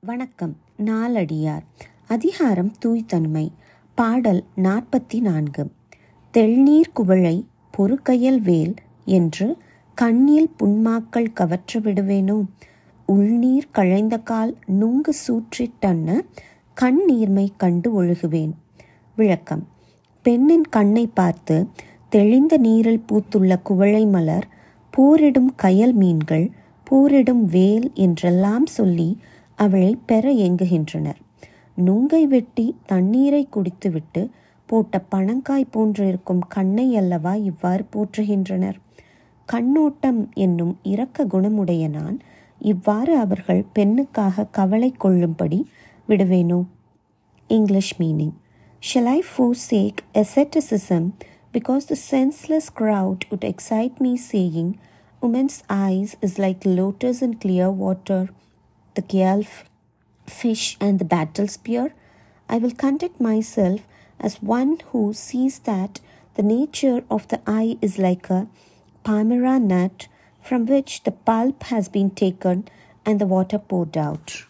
வணக்கம். நாலடியார் அதிகாரம் தூய்தன்மை பாடல் நாற்பத்தி நான்கு தெள்நீர் குவளை பொறுக்கையல் வேல் என்று கண்ணில் புன்மாக்கள் கவற்ற விடுவேனோ? உள்நீர் கழைந்த கால் நுங்கு சூற்றிட்டன்ன கண்ணீர்மை கண்டு ஒழுகுவேன். விளக்கம். பெண்ணின் கண்ணை பார்த்து தெளிந்த நீரில் பூத்துள்ள குவளை மலர் போரிடும் கயல் மீன்கள் போரிடும் வேல் என்றெல்லாம் சொல்லி அவளை பெற ஏங்குகின்றனர். நுங்கை வெட்டி தண்ணீரை குடித்துவிட்டு போட்ட பணங்காய் போன்றிருக்கும் கண்ணை அல்லவா இவ்வாறு போற்றுகின்றனர். கண்ணோட்டம் என்னும் இரக்க குணமுடைய நான் இவ்வாறு அவர்கள் பெண்ணுக்காக கவலை கொள்ளும்படி விடுவேனோ? English meaning. Shall I forsake asceticism because the senseless crowd would excite me saying women's eyes is like lotus in clear water the gale fish and the battle spear? I will conduct myself as one who sees that the nature of the eye is like a palmyra nut from which the pulp has been taken and the water poured out.